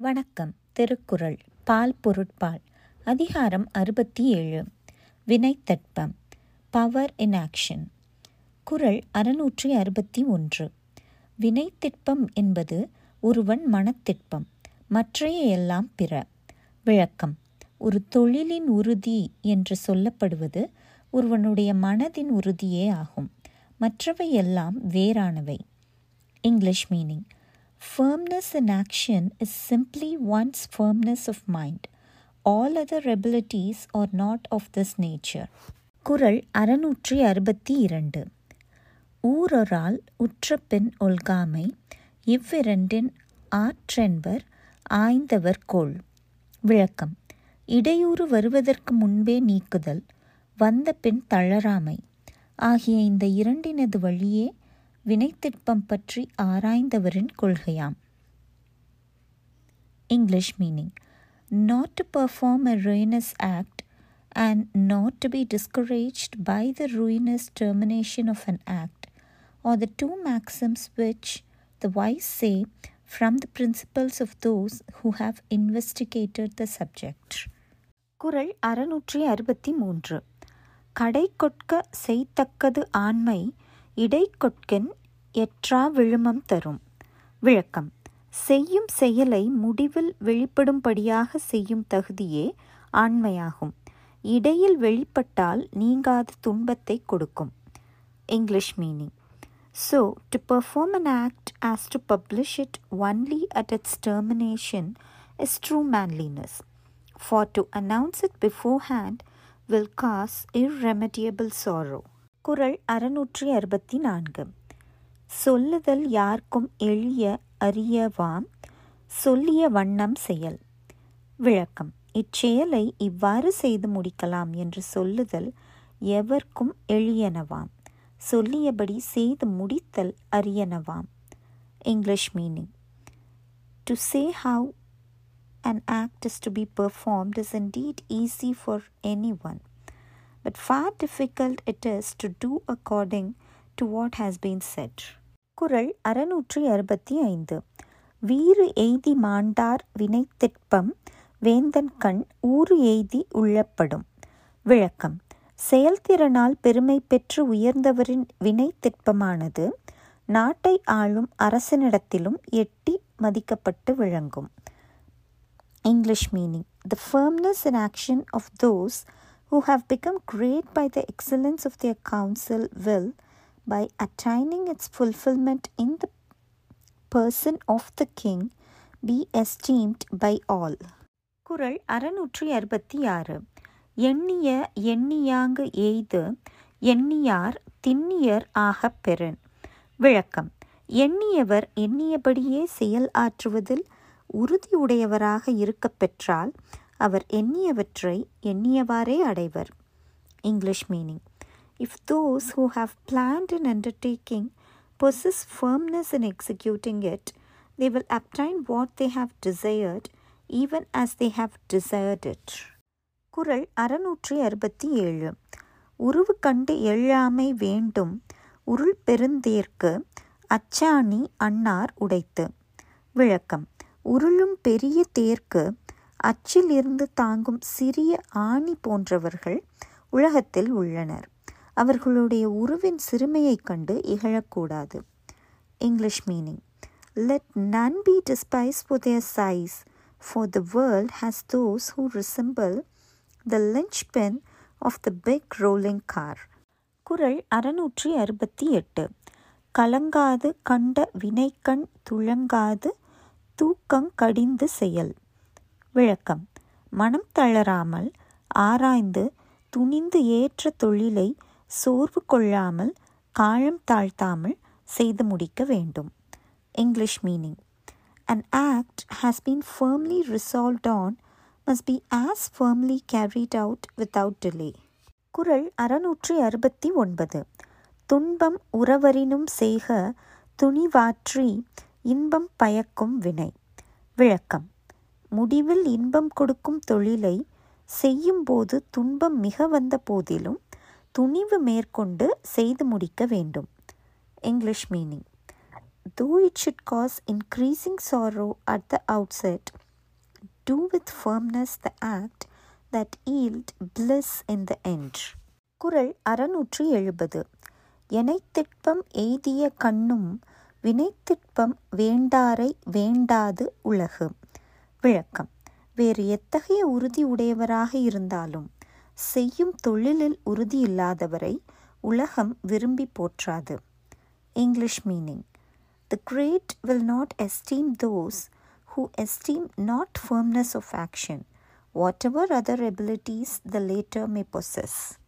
வணக்கம் திருக்குறள் பால் பொருட்பால் அதிகாரம் அறுபத்தி ஏழு வினைத்தட்பம் பவர் இன் ஆக்ஷன் குறள் அறுநூற்றி அறுபத்தி ஒன்று வினைத்திட்பம் என்பது ஒருவன் மனத்திட்பம் மற்றைய எல்லாம் பிற. விளக்கம் ஒரு தொழிலின் உறுதி என்று சொல்லப்படுவது ஒருவனுடைய மனதின் உறுதியே ஆகும். மற்றவை எல்லாம் வேறானவை. English meaning Firmness in action is simply one's firmness of mind. All other abilities are not of this nature. குறள் அறுநூற்றி அறுபத்தி இரண்டு ஊரொரால் உற்ற பின் ஒல்காமை இவ்விரண்டின் ஆற்றென்பர் ஆய்ந்தவர் கோள் விளக்கம் இடையூறு வருவதற்கு முன்பே நீக்குதல் வந்த பின் தளராமை ஆகிய இந்த இரண்டினது வழியே வினைத்திட்பம் பற்றி ஆராய்ந்தவரின் கொள்கையாம் English meaning not to perform a ruinous act and not to be discouraged by the ruinous termination of an act are the two maxims which the wise say from the principles of those who have investigated the subject. குறள் அறுநூற்றி அறுபத்தி மூன்று கடை கொட்க செய்தக்கது ஆண்மை இடை கொட்கின் எற்றா விழுமம் தரும். விளக்கம். செய்யும் செயலை முடிவில் வெளிப்படும்படியாக செய்யும் தகுதியே ஆண்மையாகும். இடையில் வெளிப்பட்டால் நீங்காத துன்பத்தை கொடுக்கும். English meaning. So to perform an act as to publish it only at its termination is true manliness for to announce it beforehand will cause irremediable sorrow. Thirukkural அறுநூற்றி அறுபத்தி நான்கு. சொல்லுதல் யார்க்கும் எளிய அறியவாம் சொல்லிய வண்ணம் செயல். விளக்கம் இச்செயலை இவ்வாறு செய்து முடிக்கலாம் என்று சொல்லுதல் எவர்க்கும் எளியனவாம் சொல்லியபடி செய்து முடித்தல் அரியனவாம். English meaning. To say how an act is to be performed is indeed easy for anyone, but far difficult it is to do according to what has been said. குரல் அறுநூற்றி அறுபத்தி ஐந்து. வீறு எய்தி மாண்டார் வினைத்திட்பம் வேந்தன் கண் ஊறு எய்தி உள்ளப்படும். விளக்கம். செயல்திறனால் பெருமை பெற்று உயர்ந்தவரின் வினைத்திட்பமானது நாட்டை ஆளும் அரசனிடத்திலும் எட்டி மதிக்கப்பட்டு விளங்கும். English meaning. The firmness in action of those who have become great by the excellence of their counsel will, by attaining its fulfillment in the person of the king, be esteemed by all. குரல் அறுநூற்றி அறுபத்தி ஆறு எண்ணிய எண்ணியாங்கு எய்து எண்ணியார் திண்ணியர் ஆகப் பெறன் விளக்கம் எண்ணியவர் எண்ணியபடியே செயல் ஆற்றுவதில் உறுதியுடையவராக இருக்கப் பெற்றால் அவர் எண்ணியவற்றை எண்ணியவாறே அடைவர். English meaning if those who have planned in undertaking possess firmness in executing it they will obtain what they have desired even as they have desired it Kural அறுநூற்றி அறுபத்தி ஏழு. உருவு கண்டு எழாமை வேண்டும் உருள் பெருந்தேர்க்கு அச்சாணி அன்னார் உடைத்து. விளக்கம். உருளும் பெரிய தேர்க்கு அச்சில் இருந்து தாங்கும் சிறிய ஆணி போன்றவர்கள் உலகத்தில் உள்ளனர். அவர்களுடைய உருவின் சிறுமையைக் கண்டு இகழக்கூடாது. English meaning let none be despise for their size for the world has those who resemble the linchpin of the big rolling car Kural அறுநூற்றி அறுபத்தி எட்டு கலங்காது கண்ட வினைக்கண் துளங்காது தூக்கங் கடிந்து செயல். விளக்கம். மனம் தளராமல் ஆராய்ந்து துணிந்து ஏற்ற தொழிலை சோர்வு கொள்ளாமல் காலம் தாழ்த்தாமல் செய்து முடிக்க வேண்டும். English meaning An act has been firmly resolved on must be as firmly carried out without delay. குரல் அறுநூற்றி அறுபத்தி ஒன்பது. துன்பம் உறவரினும் செய்க துணிவாற்றி இன்பம் பயக்கும் வினை. விளக்கம். முடிவில் இன்பம் கொடுக்கும் தொழிலை செய்யும்போது துன்பம் மிக வந்த போதிலும் துணிவு மேற்கொண்டு செய்து முடிக்க வேண்டும். English meaning though it should cause increasing sorrow at the outset do with firmness the act that yield bliss in the end. Kural அறுநூற்றி எழுபது. எனைத்திட்பம் எய்திய கண்ணும் வினைத்திட்பம் வேண்டாரை வேண்டாது உலகு. விளக்கம். வேறு எத்தகைய உறுதி உடையவராக இருந்தாலும் செய்யும் தொழிலில் உறுதி இல்லாதவரை உலகம் விரும்பி போற்றாது. English meaning the great will not esteem those who esteem not firmness of action whatever other abilities the latter may possess